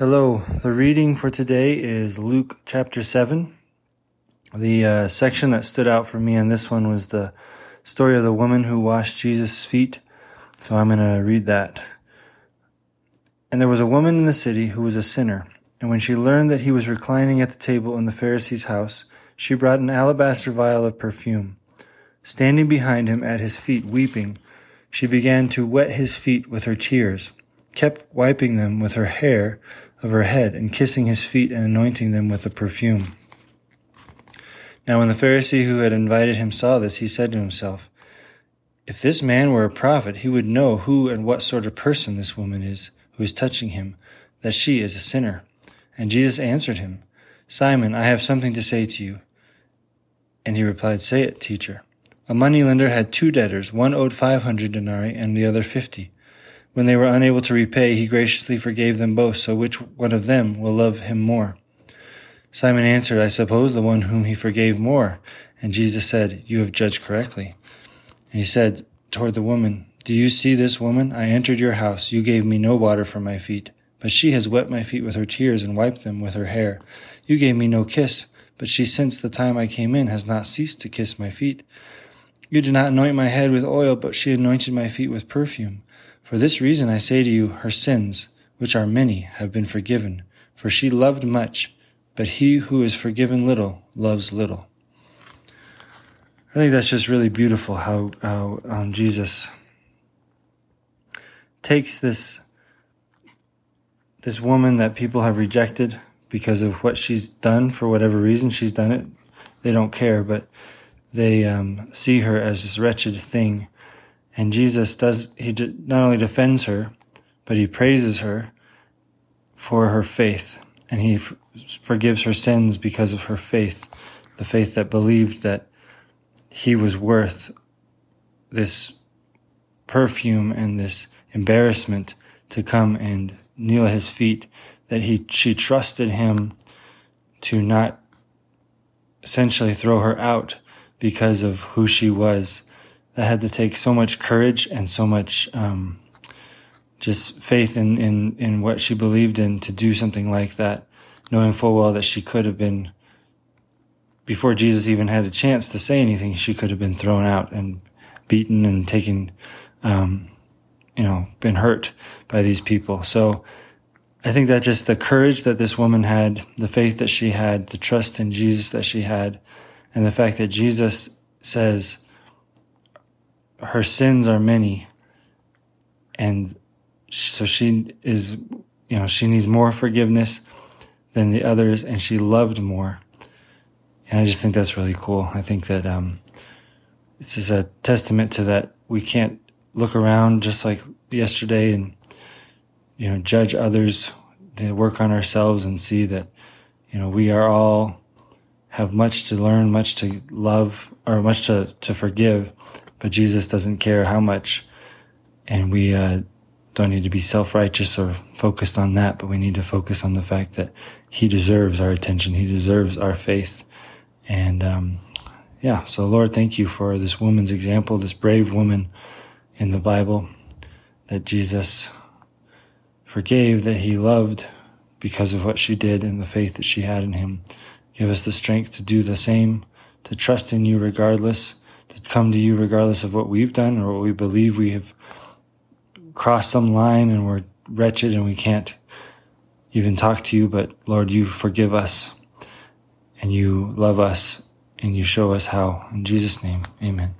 Hello. The reading for today is Luke chapter 7. The uh, section that stood out for me on this one was the story of the woman who washed Jesus' feet. So I'm going to read that. And there was a woman in the city who was a sinner. And when she learned that he was reclining at the table in the Pharisee's house, she brought an alabaster vial of perfume. Standing behind him at his feet, weeping, she began to wet his feet with her tears, kept wiping them with her hair of her head and kissing his feet and anointing them with the perfume. Now, when the Pharisee who had invited him saw this, he said to himself, If this man were a prophet, he would know who and what sort of person this woman is who is touching him, that she is a sinner. And Jesus answered him, Simon, I have something to say to you. And he replied, Say it, teacher. A moneylender had two debtors, one owed five hundred denarii and the other fifty. When they were unable to repay, he graciously forgave them both, so which one of them will love him more? Simon answered, I suppose the one whom he forgave more. And Jesus said, You have judged correctly. And he said toward the woman, Do you see this woman? I entered your house. You gave me no water for my feet, but she has wet my feet with her tears and wiped them with her hair. You gave me no kiss, but she since the time I came in has not ceased to kiss my feet. You did not anoint my head with oil, but she anointed my feet with perfume. For this reason I say to you, her sins, which are many, have been forgiven, for she loved much, but he who is forgiven little loves little. I think that's just really beautiful how, how um, Jesus takes this this woman that people have rejected because of what she's done for whatever reason she's done it. They don't care, but they um, see her as this wretched thing and Jesus does, he not only defends her, but he praises her for her faith. And he f- forgives her sins because of her faith, the faith that believed that he was worth this perfume and this embarrassment to come and kneel at his feet, that he, she trusted him to not essentially throw her out because of who she was that had to take so much courage and so much um, just faith in, in, in what she believed in to do something like that, knowing full well that she could have been, before Jesus even had a chance to say anything, she could have been thrown out and beaten and taken, um, you know, been hurt by these people. So I think that just the courage that this woman had, the faith that she had, the trust in Jesus that she had, and the fact that Jesus says, her sins are many. And so she is, you know, she needs more forgiveness than the others and she loved more. And I just think that's really cool. I think that, um, just a testament to that. We can't look around just like yesterday and, you know, judge others, to work on ourselves and see that, you know, we are all have much to learn, much to love, or much to, to forgive. But Jesus doesn't care how much. And we uh, don't need to be self righteous or focused on that, but we need to focus on the fact that He deserves our attention. He deserves our faith. And um, yeah, so Lord, thank you for this woman's example, this brave woman in the Bible that Jesus forgave, that He loved because of what she did and the faith that she had in Him. Give us the strength to do the same, to trust in you regardless to come to you regardless of what we've done or what we believe we have crossed some line and we're wretched and we can't even talk to you. But Lord, you forgive us and you love us and you show us how. In Jesus' name, amen.